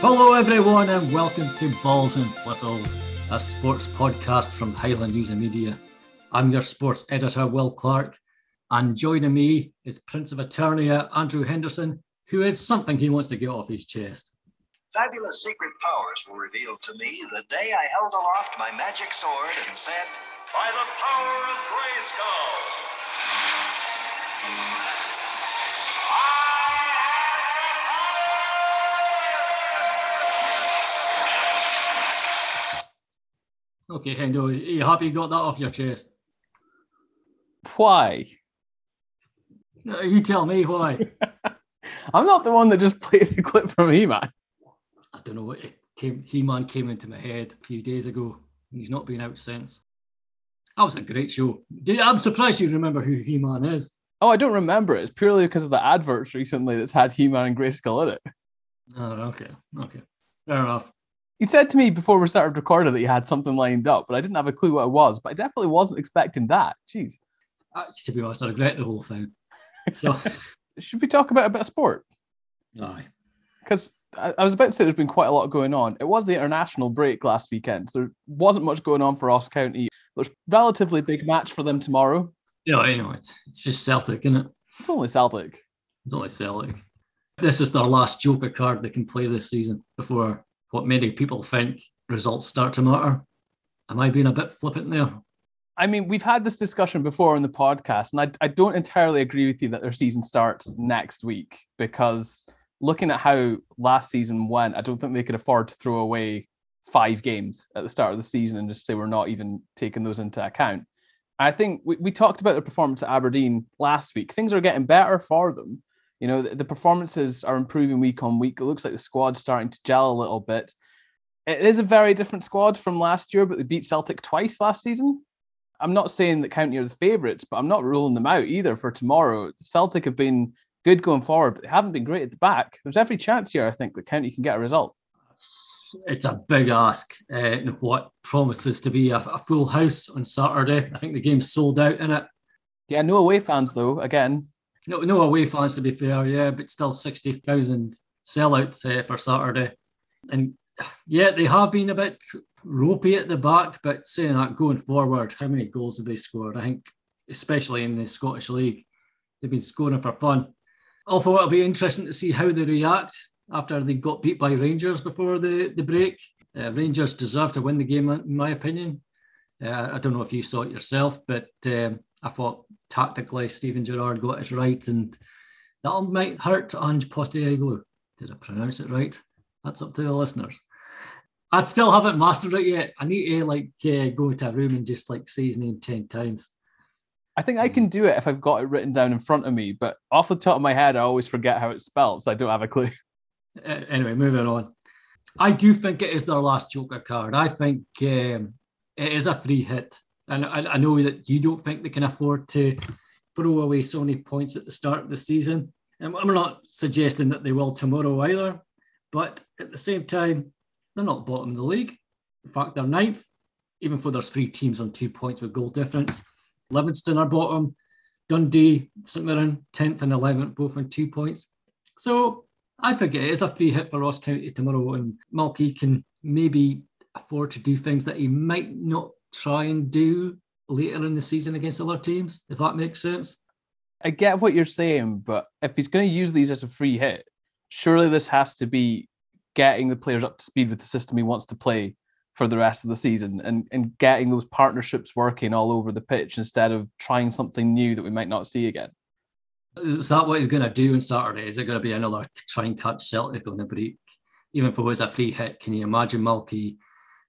Hello, everyone, and welcome to Balls and Whistles, a sports podcast from Highland News and Media. I'm your sports editor, Will Clark, and joining me is Prince of Eternia, Andrew Henderson, who has something he wants to get off his chest. Fabulous secret powers were revealed to me the day I held aloft my magic sword and said, By the power of Grayskull! Okay, Hendo, are you happy you got that off your chest? Why? You tell me why. I'm not the one that just played the clip from He-Man. I don't know. It came. He-Man came into my head a few days ago. He's not been out since. That was a great show. Did- I'm surprised you remember who He-Man is. Oh, I don't remember it. It's purely because of the adverts recently that's had He-Man and Grayskull in it. Oh, okay, okay, fair enough. You said to me before we started recording that you had something lined up, but I didn't have a clue what it was. But I definitely wasn't expecting that. Jeez. Uh, to be honest, I regret the whole thing. So, Should we talk about a bit of sport? aye. Because I, I was about to say there's been quite a lot going on. It was the international break last weekend, so there wasn't much going on for Ross County. There's relatively big match for them tomorrow. Yeah, you know, it's it's just Celtic, isn't it? It's only Celtic. It's only Celtic. This is their last Joker card they can play this season before what many people think results start to matter. Am I being a bit flippant there? I mean, we've had this discussion before on the podcast, and I, I don't entirely agree with you that their season starts next week because looking at how last season went, I don't think they could afford to throw away five games at the start of the season and just say we're not even taking those into account. I think we, we talked about the performance at Aberdeen last week. Things are getting better for them. You know, the, the performances are improving week on week. It looks like the squad's starting to gel a little bit. It is a very different squad from last year, but they beat Celtic twice last season. I'm not saying that County are the favourites, but I'm not ruling them out either for tomorrow. Celtic have been good going forward, but they haven't been great at the back. There's every chance here, I think, that County can get a result. It's a big ask uh, in what promises to be a, a full house on Saturday. I think the game's sold out in it. Yeah, no away fans though. Again, No, no away fans to be fair, yeah, but still 60,000 sellouts uh, for Saturday. And yeah, they have been a bit ropey at the back, but saying that going forward, how many goals have they scored? I think, especially in the Scottish League, they've been scoring for fun. Although it'll be interesting to see how they react after they got beat by Rangers before the, the break. Uh, Rangers deserve to win the game, in my opinion. Uh, I don't know if you saw it yourself, but um, I thought tactically Steven Gerrard got it right, and that might hurt Ange Postecoglou. Did I pronounce it right? That's up to the listeners. I still haven't mastered it yet. I need to like uh, go to a room and just like say his name ten times. I think I can do it if I've got it written down in front of me, but off the top of my head, I always forget how it's spelled, so I don't have a clue. Anyway, moving on. I do think it is their last Joker card. I think um, it is a free hit, and I, I know that you don't think they can afford to throw away so many points at the start of the season. And I'm not suggesting that they will tomorrow either, but at the same time, they're not bottom of the league. In fact, they're ninth, even though there's three teams on two points with goal difference. Livingston are bottom, Dundee, St Mirren, 10th and 11th, both on two points. So I forget it is a free hit for Ross County tomorrow, and Malky can maybe afford to do things that he might not try and do later in the season against other teams, if that makes sense. I get what you're saying, but if he's going to use these as a free hit, surely this has to be getting the players up to speed with the system he wants to play for the rest of the season and, and getting those partnerships working all over the pitch instead of trying something new that we might not see again. Is that what he's going to do on Saturday? Is it going to be another try and catch Celtic on the break? Even if it was a free hit, can you imagine Malky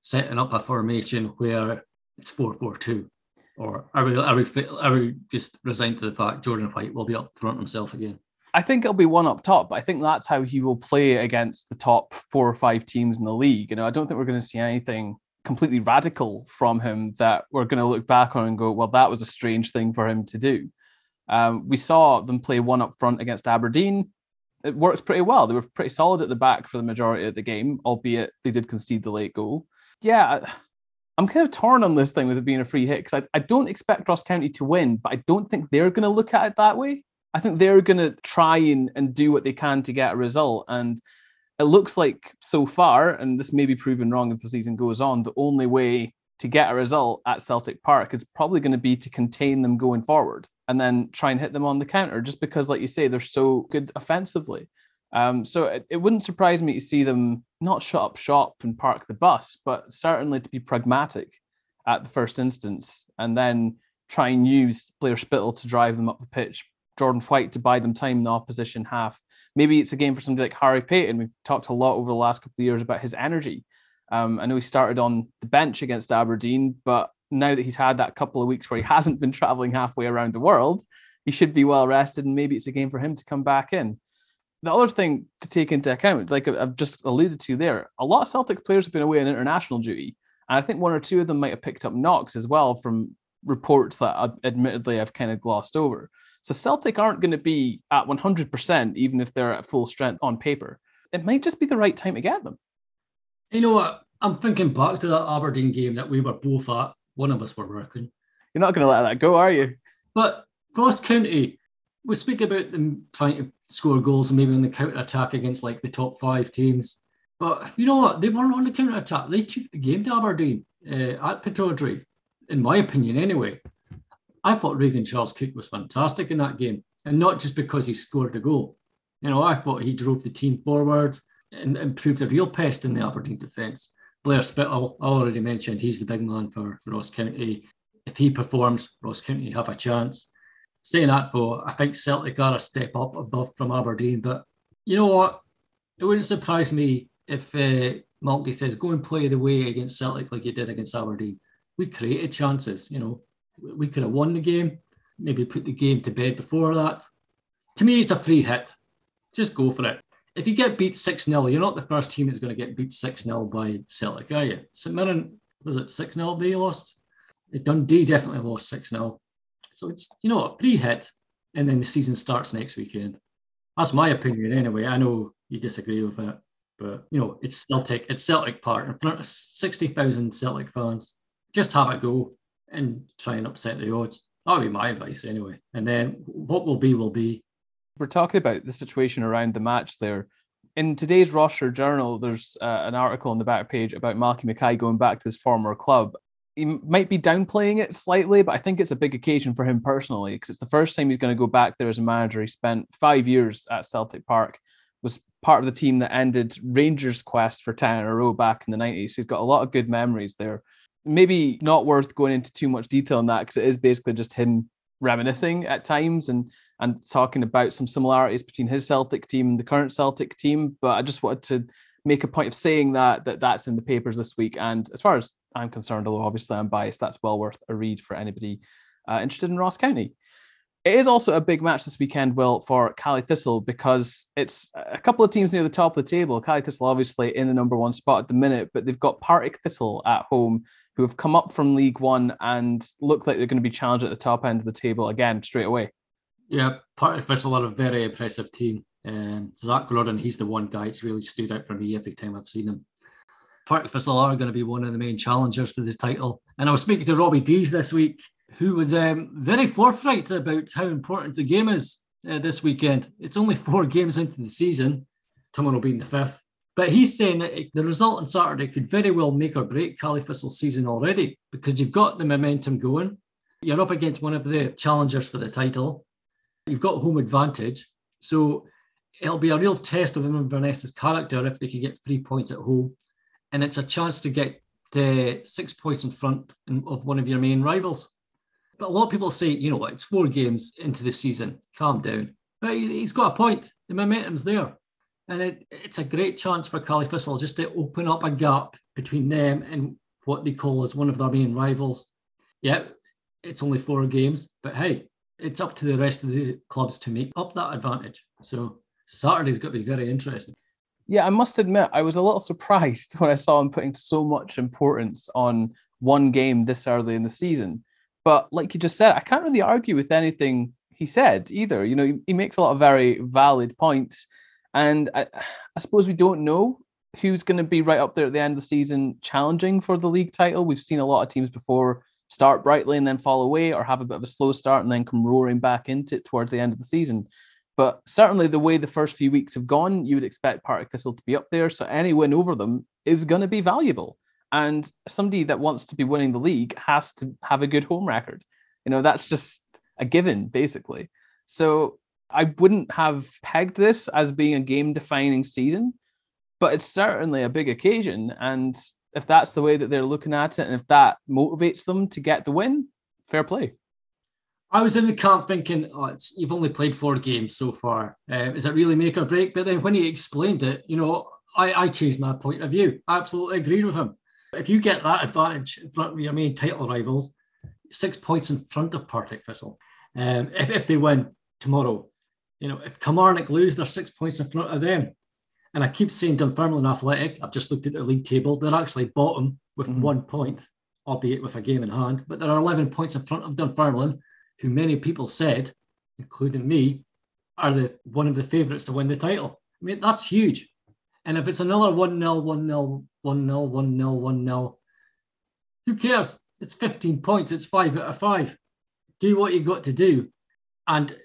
setting up a formation where it's 4 4 2? Or are we, are, we, are we just resigned to the fact Jordan White will be up front himself again? I think it'll be one up top, but I think that's how he will play against the top four or five teams in the league. You know, I don't think we're going to see anything completely radical from him that we're going to look back on and go, well, that was a strange thing for him to do. Um, we saw them play one up front against Aberdeen. It worked pretty well. They were pretty solid at the back for the majority of the game, albeit they did concede the late goal. Yeah, I'm kind of torn on this thing with it being a free hit because I, I don't expect Ross County to win, but I don't think they're going to look at it that way. I think they're going to try and, and do what they can to get a result. And it looks like so far, and this may be proven wrong as the season goes on, the only way to get a result at Celtic Park is probably going to be to contain them going forward and then try and hit them on the counter, just because, like you say, they're so good offensively. Um, so it, it wouldn't surprise me to see them not shut up shop and park the bus, but certainly to be pragmatic at the first instance and then try and use Blair Spittal to drive them up the pitch, Jordan White to buy them time in the opposition half. Maybe it's a game for somebody like Harry Paton. We've talked a lot over the last couple of years about his energy. Um, I know he started on the bench against Aberdeen, but now that he's had that couple of weeks where he hasn't been traveling halfway around the world, he should be well rested, and maybe it's a game for him to come back in. The other thing to take into account, like I've just alluded to there, a lot of Celtic players have been away on international duty, and I think one or two of them might have picked up knocks as well from reports that admittedly I've kind of glossed over. So Celtic aren't going to be at 100% even if they're at full strength on paper. It might just be the right time to get them. You know what? I'm thinking back to that Aberdeen game that we were both at. One of us were working. You're not going to let that go, are you? But Ross County, we speak about them trying to score goals maybe on the counter attack against like the top five teams. But you know what? They weren't on the counter attack. They took the game to Aberdeen uh, at Pittodrie, in my opinion, anyway. I thought Regan Charles Cook was fantastic in that game, and not just because he scored a goal. You know, I thought he drove the team forward and, and proved a real pest in the Aberdeen defence. Blair Spittal, I already mentioned, he's the big man for Ross County. If he performs, Ross County have a chance. Saying that, though, I think Celtic are a step up above from Aberdeen. But you know what? It wouldn't surprise me if uh, Malky says, go and play the way against Celtic like you did against Aberdeen. We created chances, you know, we could have won the game, maybe put the game to bed before that. To me, it's a free hit. Just go for it. If you get beat 6 0, you're not the first team that's going to get beat 6 0 by Celtic, are you? St Mirren, was it 6 0 they lost? Dundee definitely lost 6 0. So it's, you know, a free hit, and then the season starts next weekend. That's my opinion anyway. I know you disagree with it, but, you know, it's Celtic, it's Celtic Park in front of 60,000 Celtic fans. Just have it go and try and upset the odds. That would be my advice anyway. And then what will be, will be. We're talking about the situation around the match there. In today's Ross-shire Journal, there's uh, an article on the back page about Malky Mackay going back to his former club. He might be downplaying it slightly, but I think it's a big occasion for him personally because it's the first time he's going to go back there as a manager. He spent five years at Celtic Park, was part of the team that ended Rangers' quest for 10 in a row back in the 90s. He's got a lot of good memories there maybe not worth going into too much detail on that because it is basically just him reminiscing at times and and talking about some similarities between his Celtic team and the current Celtic team. But I just wanted to make a point of saying that that that's in the papers this week. And as far as I'm concerned, although obviously I'm biased, that's well worth a read for anybody uh, interested in Ross County. It is also a big match this weekend, Will, for Caley Thistle because it's a couple of teams near the top of the table. Caley Thistle obviously in the number one spot at the minute, but they've got Partick Thistle at home who have come up from League One and look like they're going to be challenged at the top end of the table again straight away. Yeah, Partick Thistle are a very impressive team. Um, Zach Gordon, he's the one guy that's really stood out for me every time I've seen him. Partick Thistle are going to be one of the main challengers for the title. And I was speaking to Robbie Deas this week, who was um, very forthright about how important the game is uh, this weekend. It's only four games into the season, tomorrow being the fifth. But he's saying that the result on Saturday could very well make or break Caley Thistle's season already because you've got the momentum going. You're up against one of the challengers for the title. You've got home advantage. So it'll be a real test of Inverness's character if they can get three points at home. And it's a chance to get uh, six points in front of one of your main rivals. But a lot of people say, you know what, it's four games into the season. Calm down. But he's got a point. The momentum's there. And it, it's a great chance for Caley Thistle just to open up a gap between them and what they call as one of their main rivals. Yeah, it's only four games, but hey, it's up to the rest of the clubs to make up that advantage. So Saturday's got to be very interesting. Yeah, I must admit, I was a little surprised when I saw him putting so much importance on one game this early in the season. But like you just said, I can't really argue with anything he said either. You know, he, he makes a lot of very valid points. And I, I suppose we don't know who's going to be right up there at the end of the season challenging for the league title. We've seen a lot of teams before start brightly and then fall away, or have a bit of a slow start and then come roaring back into it towards the end of the season. But certainly, the way the first few weeks have gone, you would expect Partick Thistle to be up there. So any win over them is going to be valuable. And somebody that wants to be winning the league has to have a good home record. You know, that's just a given, basically. So I wouldn't have pegged this as being a game defining season, but it's certainly a big occasion. And if that's the way that they're looking at it, and if that motivates them to get the win, fair play. I was in the camp thinking, oh, you've only played four games so far. Uh, is it really make or break? But then when he explained it, you know, I, I changed my point of view. I absolutely agreed with him. If you get that advantage in front of your main title rivals, six points in front of Partick Thistle, um, if, if they win tomorrow, you know, if Kilmarnock lose, they're six points in front of them. And I keep saying Dunfermline Athletic, I've just looked at the league table, they're actually bottom with mm-hmm. one point, albeit with a game in hand, but there are 11 points in front of Dunfermline, who many people said, including me, are the one of the favourites to win the title. I mean, that's huge. And if it's another 1 0, 1 0, 1 0, 1 0, 1 0, who cares? It's 15 points, it's five out of five. Do what you've got to do. And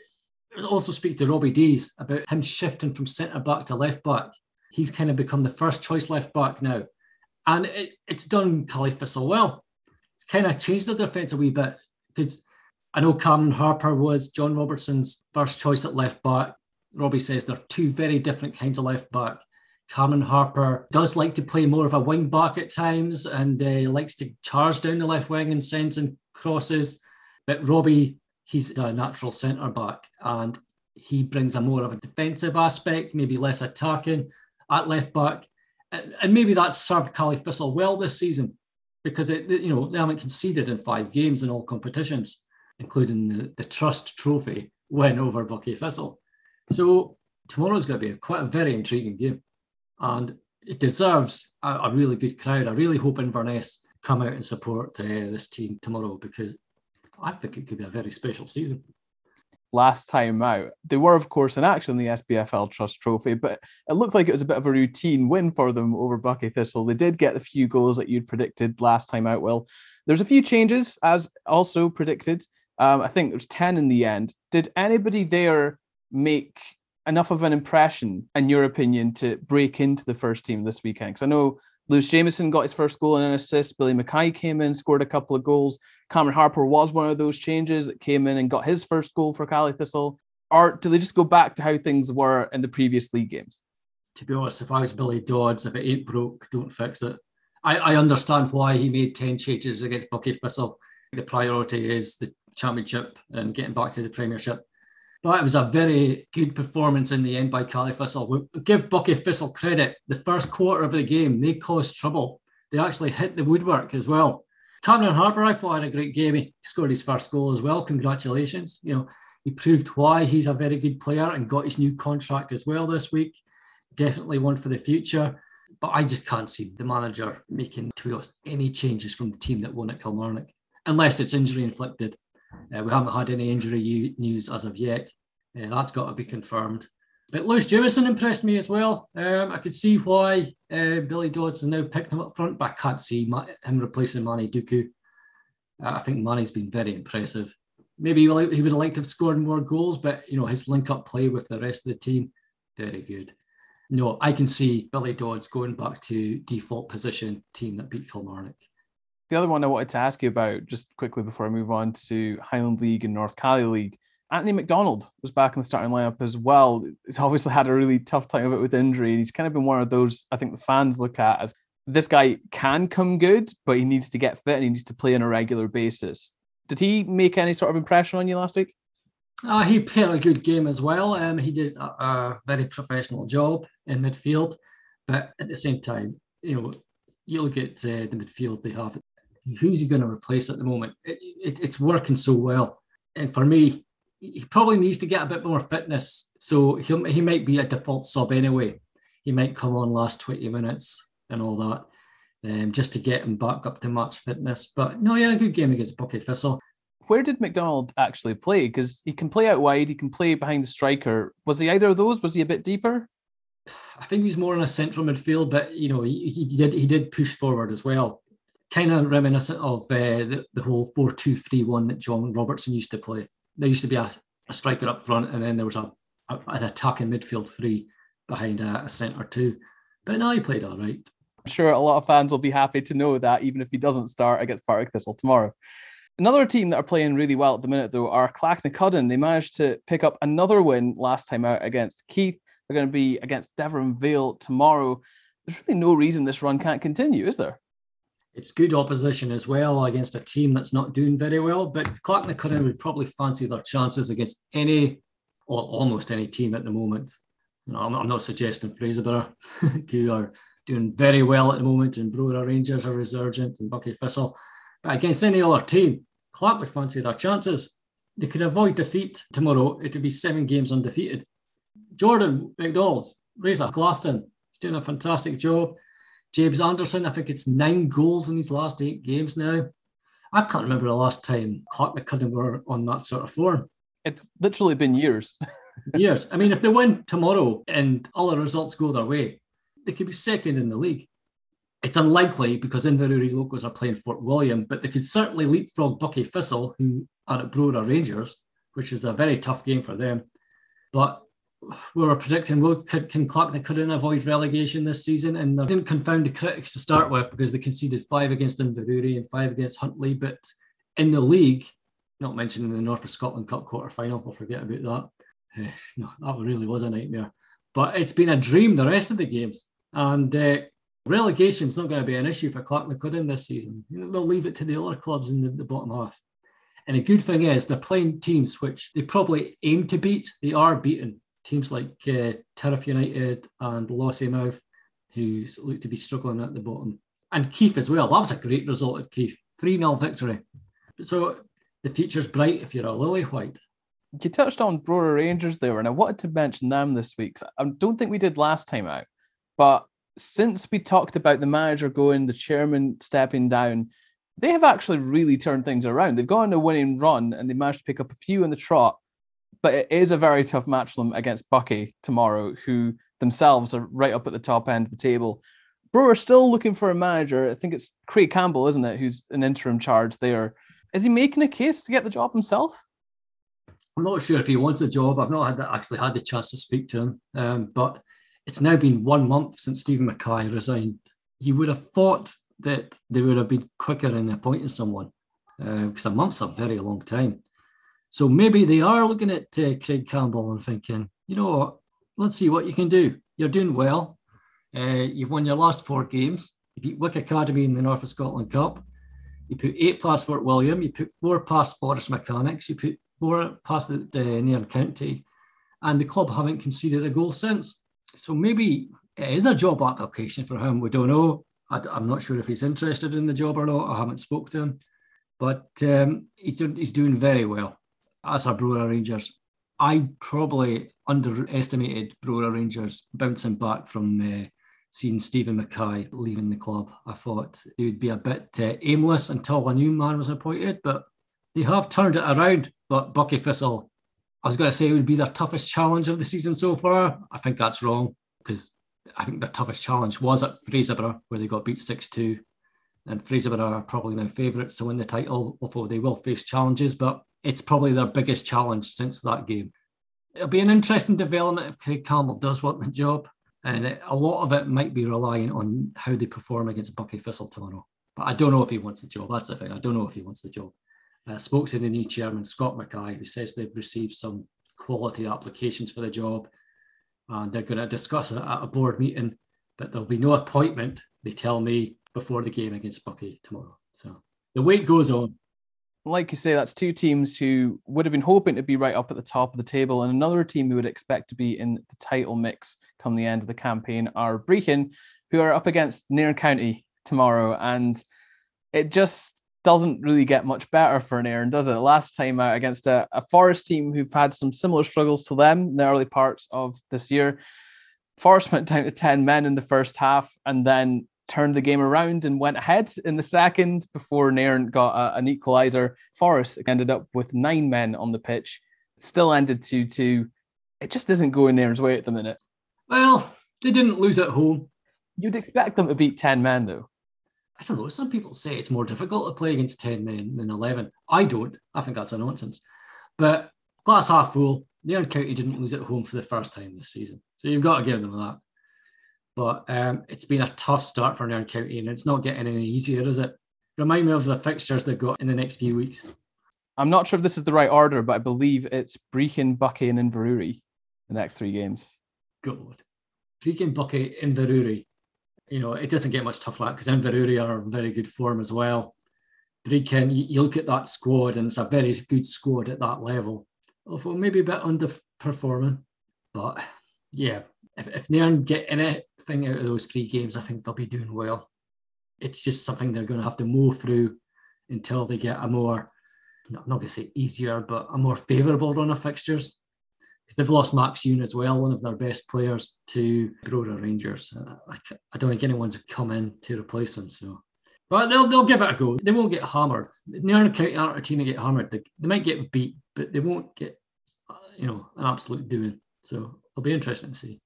also speak to Robbie Deas about him shifting from centre back to left back. He's kind of become the first choice left back now. And it, it's done Caley so well. It's kind of changed the defence a wee bit because I know Cameron Harper was John Robertson's first choice at left back. Robbie says they're two very different kinds of left back. Cameron Harper does like to play more of a wing back at times and uh, likes to charge down the left wing and sends in crosses. But Robbie he's a natural centre back and he brings a more of a defensive aspect, maybe less attacking at left back. And maybe that's served Caley Thistle well this season because it, you know they haven't conceded in five games in all competitions, including the, the Trust Trophy win over Buckie Thistle. So tomorrow's going to be a, quite a very intriguing game, and it deserves a, a, really good crowd. I really hope Inverness come out and support uh, this team tomorrow because I think it could be a very special season. Last time out, they were, of course, in action in the SPFL Trust Trophy, but it looked like it was a bit of a routine win for them over Buckie Thistle. They did get the few goals that you'd predicted last time out. Well, there's a few changes, as also predicted. Um, I think there's 10 in the end. Did anybody there make enough of an impression, in your opinion, to break into the first team this weekend? Because I know Lewis Jamieson got his first goal and an assist. Billy Mackay came in, scored a couple of goals. Cameron Harper was one of those changes that came in and got his first goal for Caley Thistle. Or do they just go back to how things were in the previous league games? To be honest, if I was Billy Dodds, if it ain't broke, don't fix it. I, I understand why he made 10 changes against Buckie Thistle. The priority is the championship and getting back to the premiership. But it was a very good performance in the end by Caley Thistle. We give Buckie Thistle credit. The first quarter of the game, they caused trouble. They actually hit the woodwork as well. Cameron Harper, I thought had a great game. He scored his first goal as well. Congratulations. You know, he proved why he's a very good player and got his new contract as well this week. Definitely one for the future. But I just can't see the manager making, to honest, any changes from the team that won at Kilmarnock, unless it's injury inflicted. Uh, we haven't had any injury news as of yet. Uh, that's got to be confirmed. But Lewis Jamieson impressed me as well. Um, I could see why uh, Billy Dodds has now picked him up front, but I can't see him replacing Manny Duku. Uh, I think Manny's been very impressive. Maybe he would, he would have liked to have scored more goals, but you know his link-up play with the rest of the team, very good. No, I can see Billy Dodds going back to default position, team that beat Kilmarnock. The other one I wanted to ask you about, just quickly before I move on to Highland League and North Caley League, Anthony McDonald was back in the starting lineup as well. He's obviously had a really tough time of it with injury, and he's kind of been one of those I think the fans look at as this guy can come good, but he needs to get fit and he needs to play on a regular basis. Did he make any sort of impression on you last week? Uh, he played a good game as well. Um, he did a, a very professional job in midfield, but at the same time, you know, you look at uh, the midfield they have who's he going to replace at the moment? It, it, it's working so well. And for me, he probably needs to get a bit more fitness. So he he might be a default sub anyway. He might come on last 20 minutes and all that, um, just to get him back up to match fitness. But no, he had a good game against Buckie Thistle. Where did McDonald actually play? Because he can play out wide, he can play behind the striker. Was he either of those? Was he a bit deeper? I think he was more in a central midfield, but you know he, he did he did push forward as well kind of reminiscent of uh, the, the whole 4 2 3 1 that John Robertson used to play. There used to be a, a striker up front, and then there was a an attacking midfield three behind a, a centre two. But now he played all right. I'm sure a lot of fans will be happy to know that, even if he doesn't start against Partick Thistle tomorrow. Another team that are playing really well at the minute, though, are Clachnacuddin. They managed to pick up another win last time out against Keith. They're going to be against Deveronvale tomorrow. There's really no reason this run can't continue, is there? It's good opposition as well against a team that's not doing very well. But Clark Clachnacuddin would probably fancy their chances against any or almost any team at the moment. I'm, I'm not suggesting Fraserburgh, who are doing very well at the moment, and Brora Rangers are resurgent, and Buckie Thistle. But against any other team, Clark would fancy their chances. They could avoid defeat tomorrow. It would be seven games undefeated. Jordan McDonald, Razor Glaston, he's doing a fantastic job. James Anderson, I think it's nine goals in his last eight games now. I can't remember the last time Clachnacuddin were on that sort of form. It's literally been years. years. I mean, if they win tomorrow and all the results go their way, they could be second in the league. It's unlikely because Inverurie Locos are playing Fort William, but they could certainly leapfrog Buckie Thistle, who are at Brora Rangers, which is a very tough game for them. But we were predicting, well, could, can couldn't avoid relegation this season? And they didn't confound the critics to start with because they conceded five against Inverurie and five against Huntly. But in the league, not mentioning the North of Scotland Cup quarter final, I'll forget about that. Uh, no, that really was a nightmare. But it's been a dream the rest of the games. And uh, relegation is not going to be an issue for Clachnacuddin this season. You know, they'll leave it to the other clubs in the, the bottom half. And the good thing is they're playing teams which they probably aim to beat. They are beaten teams like uh, Turriff United and Lossiemouth, who look to be struggling at the bottom. And Keith as well. That was a great result at Keith. 3 0 victory. So the future's bright if you're a lily white. You touched on Brora Rangers there, and I wanted to mention them this week. I don't think we did last time out, but since we talked about the manager going, the chairman stepping down, they have actually really turned things around. They've gone on a winning run and they managed to pick up a few in the trot but it is a very tough match for them against Buckie tomorrow, who themselves are right up at the top end of the table. Brora still looking for a manager. I think it's Craig Campbell, isn't it, who's an interim charge there. Is he making a case to get the job himself? I'm not sure if he wants a job. I've not had the, actually had the chance to speak to him, um, but it's now been one month since Stephen Mackay resigned. You would have thought that they would have been quicker in appointing someone because uh, a month's a very long time. So maybe they are looking at uh, Craig Campbell and thinking, you know what, let's see what you can do. You're doing well. Uh, you've won your last four games. You beat Wick Academy in the North of Scotland Cup. You put eight past Fort William. You put four past Forres Mechanics. You put four past the, the Nairn County. And the club haven't conceded a goal since. So maybe it is a job application for him. We don't know. I, am not sure if he's interested in the job or not. I haven't spoke to him. But um, he's, he's doing very well as a Brora Rangers, I probably underestimated Brora Rangers bouncing back from uh, seeing Stephen Mackay leaving the club. I thought they would be a bit uh, aimless until a new man was appointed, but they have turned it around. But Buckie Thistle, I was going to say it would be their toughest challenge of the season so far. I think that's wrong because I think their toughest challenge was at Fraserburgh, where they got beat 6 2. And Fraserburgh are probably now favourites to win the title, although they will face challenges. But it's probably their biggest challenge since that game. It'll be an interesting development if Craig Campbell does want the job, and it, a lot of it might be relying on how they perform against Buckie Thistle tomorrow. But I don't know if he wants the job. That's the thing. I don't know if he wants the job. I spoke to the new chairman, Scott Mackay, who says they've received some quality applications for the job, and they're going to discuss it at a board meeting. But there'll be no appointment, they tell me, before the game against Buckie tomorrow. So the wait goes on like you say, that's two teams who would have been hoping to be right up at the top of the table, and another team who would expect to be in the title mix come the end of the campaign are Brechin, who are up against Nairn County tomorrow, and it just doesn't really get much better for Nairn, does it? Last time out against a, a Forres team who've had some similar struggles to them in the early parts of this year. Forres went down to 10 men in the first half and then turned the game around and went ahead in the second before Nairn got a, an equaliser. Forres ended up with nine men on the pitch, still ended 2 2. It just isn't going Nairn's way at the minute. Well, they didn't lose at home. You'd expect them to beat 10 men, though. I don't know. Some people say it's more difficult to play against 10 men than 11. I don't. I think that's a nonsense. But glass half full, Nairn County didn't lose at home for the first time this season, so you've got to give them that. But um, it's been a tough start for Nairn County, and it's not getting any easier, is it? Remind me of the fixtures they've got in the next few weeks. I'm not sure if this is the right order, but I believe it's Brechin, Buckie, and Inverurie the next three games. God. Brechin, Buckie, Inverurie. You know, it doesn't get much tougher because Inverurie are in very good form as well. Brechin, you, you look at that squad, and it's a very good squad at that level. Although maybe a bit underperforming. But yeah, if, if Nairn get anything out of those three games, I think they'll be doing well. It's just something they're going to have to mow through until they get a more I'm not going to say easier, but a more favourable run of fixtures. Because they've lost Max Yoon as well, one of their best players, to Brora Rangers. Uh, I, I don't think anyone's come in to replace him. So, but they'll they'll give it a go. They won't get hammered. Nairn County aren't a team that get hammered. They, they might get beat, but they won't get you know an absolute doing. So it'll be interesting to see.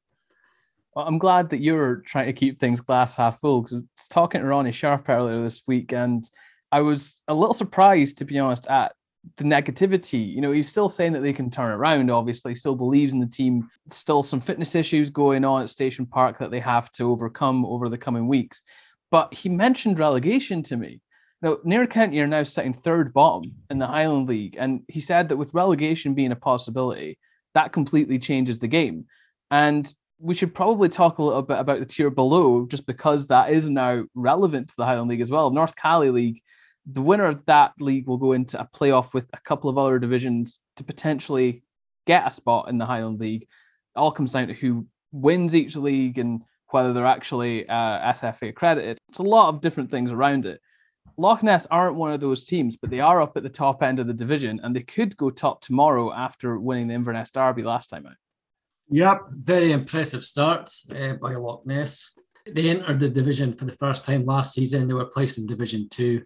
I'm glad that you're trying to keep things glass half full. Because I was talking to Ronnie Sharp earlier this week, and I was a little surprised, to be honest, at the negativity. You know, he's still saying that they can turn around, obviously, still believes in the team, still some fitness issues going on at Station Park that they have to overcome over the coming weeks. But he mentioned relegation to me. Now, Nairn County are now sitting third bottom in the Highland League. And he said that with relegation being a possibility, that completely changes the game. And we should probably talk a little bit about the tier below, just because that is now relevant to the Highland League as well. North Caley League the winner of that league will go into a playoff with a couple of other divisions to potentially get a spot in the Highland League. It all comes down to who wins each league and whether they're actually uh, SFA accredited. It's a lot of different things around it. Loch Ness aren't one of those teams, but they are up at the top end of the division and they could go top tomorrow after winning the Inverness Derby last time out. Yep, very impressive start uh, by Loch Ness. They entered the division for the first time last season. They were placed in Division Two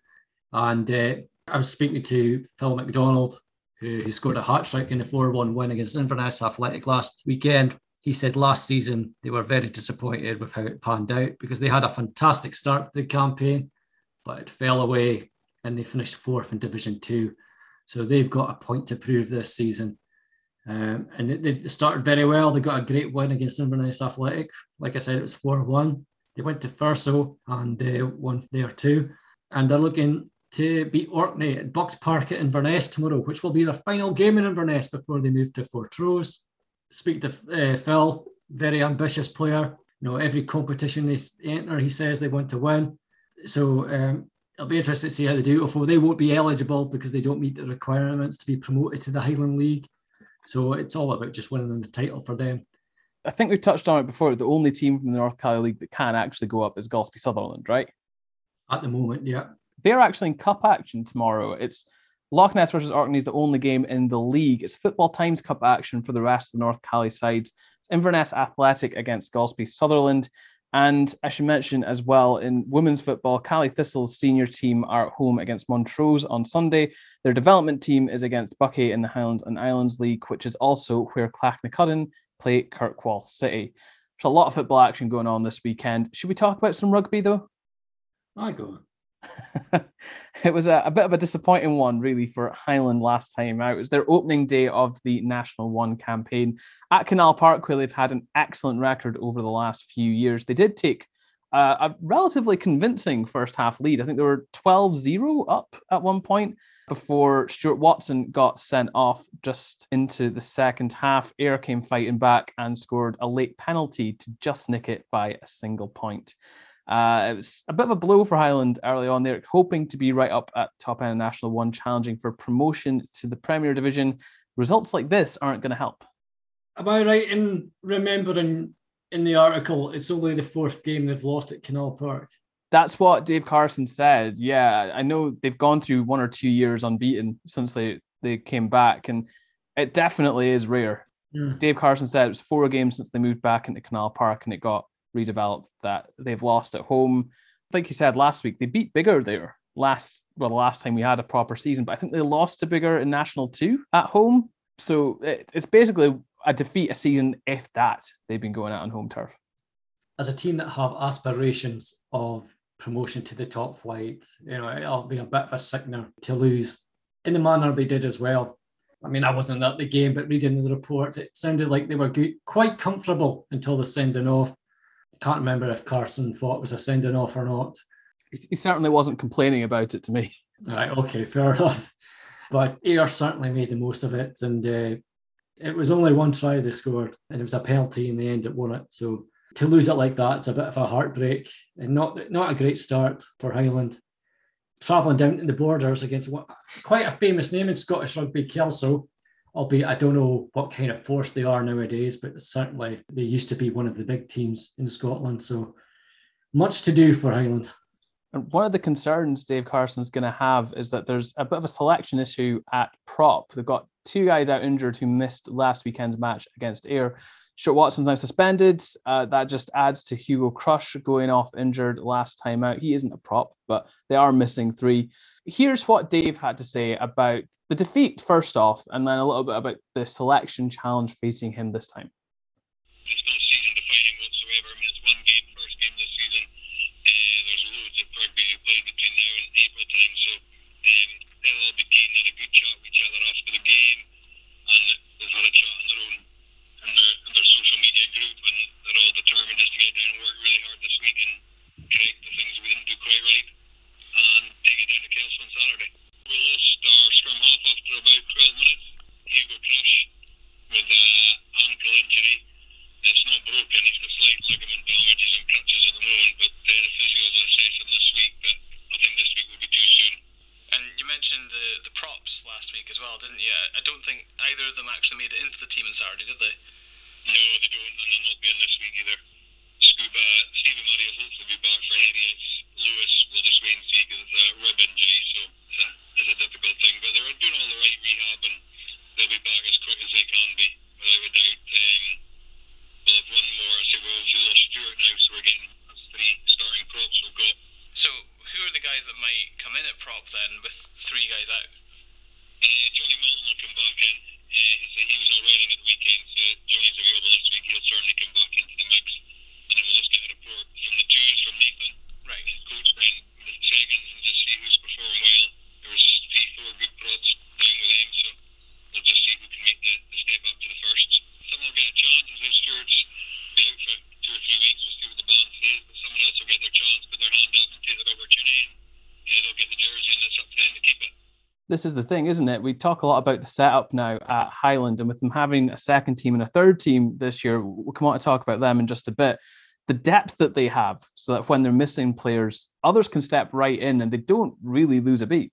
and uh, I was speaking to Phil McDonald, who, who scored a hat trick in the 4 1 win against Inverness Athletic last weekend. He said last season they were very disappointed with how it panned out because they had a fantastic start to the campaign, but it fell away and they finished fourth in Division Two. So they've got a point to prove this season. Um, and they've started very well. They got a great win against Inverness Athletic. Like I said, it was 4 1. They went to Thurso and uh, won there too. And they're looking to beat Orkney at Bught Park at Inverness tomorrow, which will be their final game in Inverness before they move to Fortrose. Speak to uh, Phil, very ambitious player. You know, every competition they enter, he says they want to win. So um, it'll be interesting to see how they do. Although they won't be eligible because they don't meet the requirements to be promoted to the Highland League. So it's all about just winning the title for them. I think we've touched on it before. The only team from the North Caley League that can actually go up is Golspie Sutherland, right? At the moment, yeah. They're actually in cup action tomorrow. It's Loch Ness versus Orkney is the only game in the league. It's Football Times Cup action for the rest of the North Caley sides. It's Inverness Athletic against Golspie Sutherland. And I should mention as well in women's football, Caley Thistle's senior team are at home against Montrose on Sunday. Their development team is against Buckie in the Highlands and Islands League, which is also where Clachnacuddin play Kirkwall City. There's a lot of football action going on this weekend. Should we talk about some rugby though? I go. it was a, a, bit of a disappointing one, really, for Highland last time out. It was their opening day of the National One campaign at Canal Park, where they've had an excellent record over the last few years. They did take uh, a relatively convincing first half lead. I think they were 12 0 up at one point before Stuart Watson got sent off just into the second half. Ayr came fighting back and scored a late penalty to just nick it by a single point. Uh, it was a bit of a blow for Highland early on. They're hoping to be right up at top end of National One, challenging for promotion to the Premier Division. Results like this aren't going to help. Am I right in remembering in the article it's only the fourth game they've lost at Canal Park? That's what Dave Carson said. Yeah, I know they've gone through one or two years unbeaten since they, they came back, and it definitely is rare. Yeah. Dave Carson said it was four games since they moved back into Canal Park, and it got redeveloped that they've lost at home. Like you said last week, they beat Biggar there last well the last time we had a proper season, but I think they lost to Biggar in National Two at home. So it, it's basically a defeat a season if that they've been going out on home turf. As a team that have aspirations of promotion to the top flight, you know, it'll be a bit of a sickener to lose in the manner they did as well. I mean, I wasn't at the game, but reading the report, it sounded like they were good, quite comfortable until the sending off. Can't remember if Carson thought it was a sending off or not. He certainly wasn't complaining about it to me. All right, okay, fair enough. But Ayr certainly made the most of it, and uh, it was only one try they scored, and it was a penalty in the end that won it. So to lose it like that, it's a bit of a heartbreak, and not not a great start for Highland. Travelling down to the borders against what, quite a famous name in Scottish rugby, Kelso, albeit I don't know what kind of force they are nowadays, but certainly they used to be one of the big teams in Scotland. So much to do for Highland. And one of the concerns Dave Carson's going to have is that there's a bit of a selection issue at prop. They've got two guys out injured who missed last weekend's match against Ayr. Stuart Watson's now suspended. Uh, that just adds to Hugo Crush going off injured last time out. He isn't a prop, but they are missing three. Here's what Dave had to say about the defeat, first off, and then a little bit about the selection challenge facing him this time. This is the thing, isn't it? We talk a lot about the setup now at Highland, and with them having a second team and a third team this year, we'll come on to talk about them in just a bit. The depth that they have, so that when they're missing players, others can step right in and they don't really lose a beat.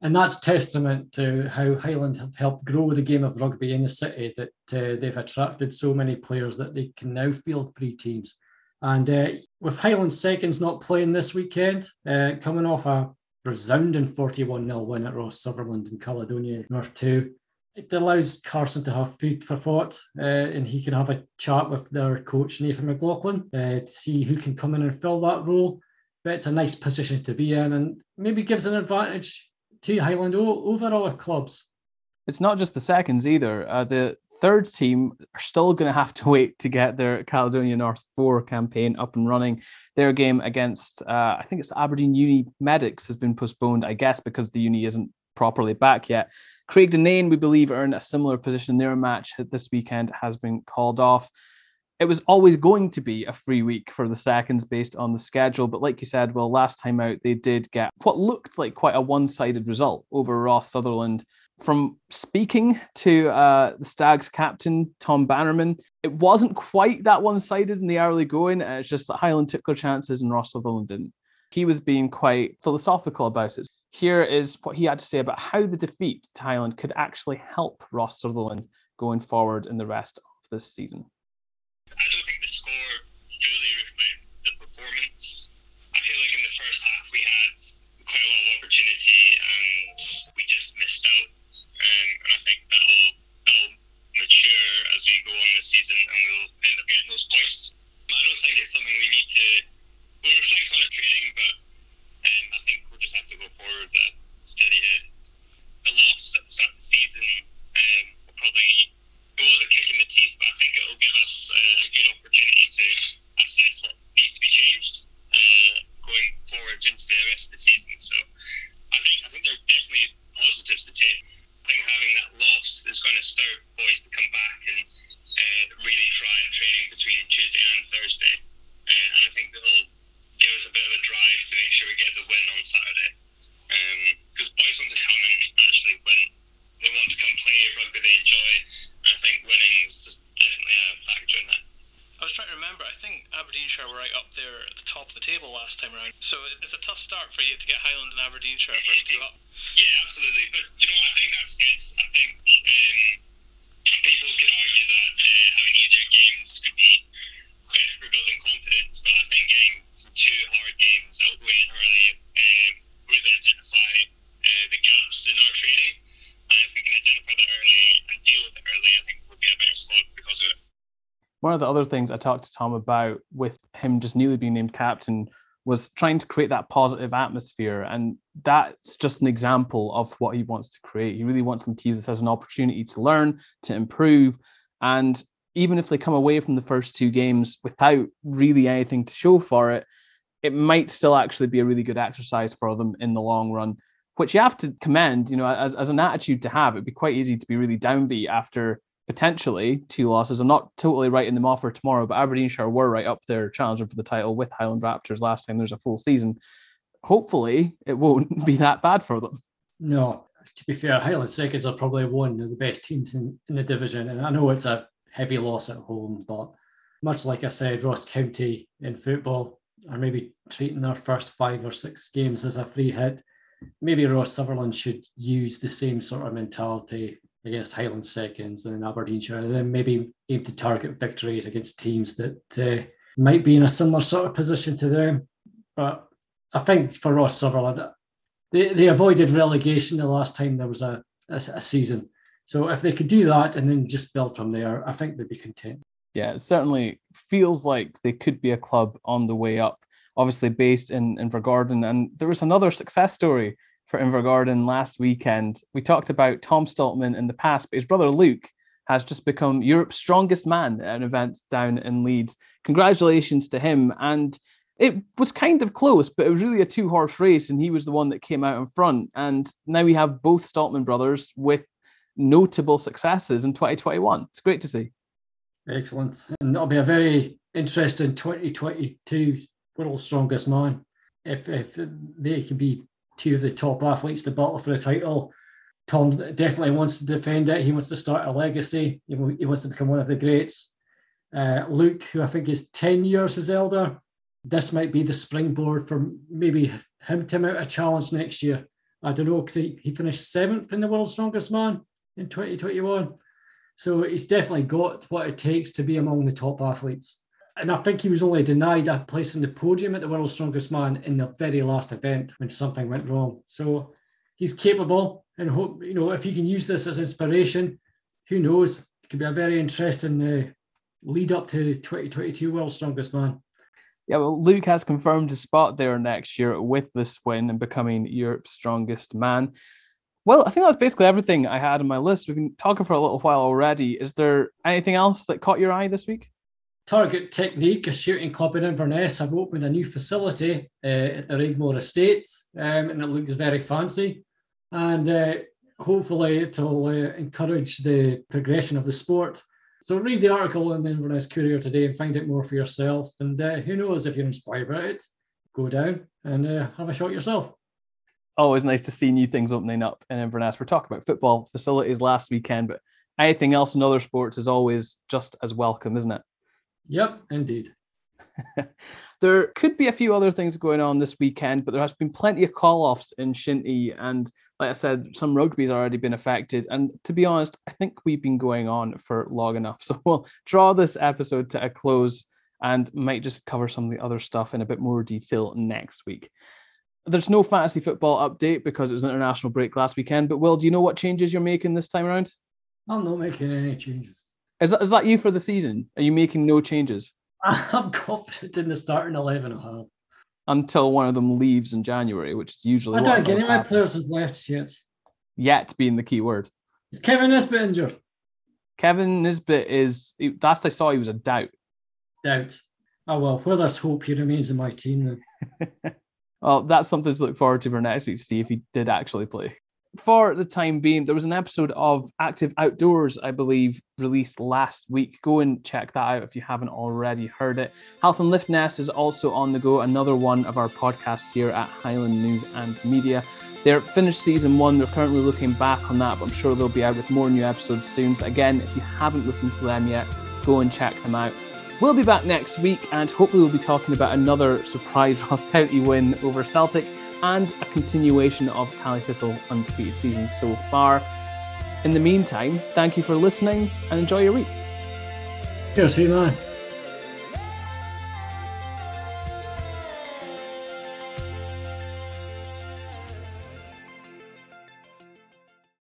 And that's testament to how Highland have helped grow the game of rugby in the city, that uh, they've attracted so many players that they can now field three teams. And uh, with Highland seconds not playing this weekend, uh, coming off a resounding 41 0 win at Ross Sutherland in Caledonia North 2. It allows Carson to have food for thought uh, and he can have a chat with their coach, Nathan McLaughlin, uh, to see who can come in and fill that role. But it's a nice position to be in and maybe gives an advantage to Highland over other clubs. It's not just the seconds either. Uh, the third team are still going to have to wait to get their Caledonia North 4 campaign up and running. Their game against, uh, I think it's Aberdeen Uni Medics, has been postponed, I guess, because the uni isn't properly back yet. Craig Dunain, we believe, are in a similar position. Their match this weekend has been called off. It was always going to be a free week for the seconds based on the schedule. But like you said, well, last time out, they did get what looked like quite a one sided result over Ross Sutherland from speaking to uh, the Stags captain, Tom Bannerman, it wasn't quite that one sided in the early going. Uh, it's just that Highland took their chances and Ross Sutherland didn't. He was being quite philosophical about it. Here is what he had to say about how the defeat to Highland could actually help Ross Sutherland going forward in the rest of this season. get the win on Saturday. Because um, boys want to come and actually win. They want to come play rugby they enjoy. And I think winning is definitely a factor in that. I was trying to remember. I think Aberdeenshire were right up there at the top of the table last time around. So it's a tough start for you to get Highland and Aberdeenshire first two up. Yeah, absolutely. But of the other things I talked to Tom about with him just newly being named captain was trying to create that positive atmosphere. And that's just an example of what he wants to create. He really wants them to use this as an opportunity to learn, to improve. And even if they come away from the first two games without really anything to show for it, it might still actually be a really good exercise for them in the long run, which you have to commend, you know, as, as an attitude to have. It'd be quite easy to be really downbeat after potentially two losses. I'm not totally writing them off for tomorrow, but Aberdeenshire were right up there challenging for the title with Highland Raptors last time there's a full season. Hopefully, it won't be that bad for them. No, to be fair, Highland Seconds are probably one of the best teams in, in the division. And I know it's a heavy loss at home, but much like I said, Ross County in football are maybe treating their first five or six games as a free hit. Maybe Ross Sutherland should use the same sort of mentality against Highland seconds and then Aberdeenshire, and then maybe aim to target victories against teams that uh, might be in a similar sort of position to them. But I think for Ross Sutherland, they, they avoided relegation the last time there was a, a, a season. So if they could do that and then just build from there, I think they'd be content. Yeah, it certainly feels like they could be a club on the way up, obviously based in Invergordon. And there was another success story for Invergordon last weekend. We talked about Tom Stoltman in the past, but his brother Luke has just become Europe's strongest man at an event down in Leeds. Congratulations to him. And it was kind of close, but it was really a two horse race, and he was the one that came out in front. And now we have both Stoltman brothers with notable successes in 2021. It's great to see. Excellent. And that'll be a very interesting 2022 World's Strongest Man. If, if they can be two of the top athletes to battle for the title. Tom definitely wants to defend it. He wants to start a legacy. He, wants to become one of the greats. Uh, Luke, who I think is 10 years his elder, this might be the springboard for maybe him to mount a challenge next year. I don't know, because he, he finished seventh in the world's strongest man in 2021. So he's definitely got what it takes to be among the top athletes and I think he was only denied a place in the podium at the World's Strongest Man in the very last event when something went wrong. So he's capable, and hope you know if you can use this as inspiration, who knows? It could be a very interesting uh, lead up to 2022 World's Strongest Man. Yeah, well, Luke has confirmed his spot there next year with this win and becoming Europe's strongest man. Well, I think that's basically everything I had on my list. We've been talking for a little while already. Is there anything else that caught your eye this week? Target Technique, a shooting club in Inverness, have opened a new facility uh, at the Rigmore Estate, um, and it looks very fancy. And uh, hopefully, it'll uh, encourage the progression of the sport. So, read the article in the Inverness Courier today and find out more for yourself. And uh, who knows if you're inspired by it, go down and uh, have a shot yourself. Always nice to see new things opening up in Inverness. We're talking about football facilities last weekend, but anything else in other sports is always just as welcome, isn't it? Yep, indeed. there could be a few other things going on this weekend, but there has been plenty of call-offs in Shinty, and like I said, some rugby's already been affected. And to be honest, I think we've been going on for long enough. So we'll draw this episode to a close and might just cover some of the other stuff in a bit more detail next week. There's no fantasy football update because it was an international break last weekend. But Will, do you know what changes you're making this time around? I'm not making any changes. Is that, is that you for the season? Are you making no changes? I'm confident in the starting 11 I have. Until one of them leaves in January, which is usually I don't get any of my players have left yet. Yet being the key word. Is Kevin Nisbet injured? Kevin Nisbet is, last I saw, he was a doubt. Doubt. Oh, well, where there's hope, he remains in my team then. well, that's something to look forward to for next week to see if he did actually play for the time being, there was an episode of Active Outdoors, I believe, released last week. Go and check that out if you haven't already heard it. Health and Liftness is also on the go, another one of our podcasts here at Highland News and Media. They're finished season one. They're currently looking back on that, but I'm sure they'll be out with more new episodes soon. So, again, if you haven't listened to them yet, go and check them out. We'll be back next week and hopefully we'll be talking about another surprise Ross County win over Celtic and a continuation of Caley Thistle undefeated season so far. In the meantime, thank you for listening and enjoy your week. See you, man.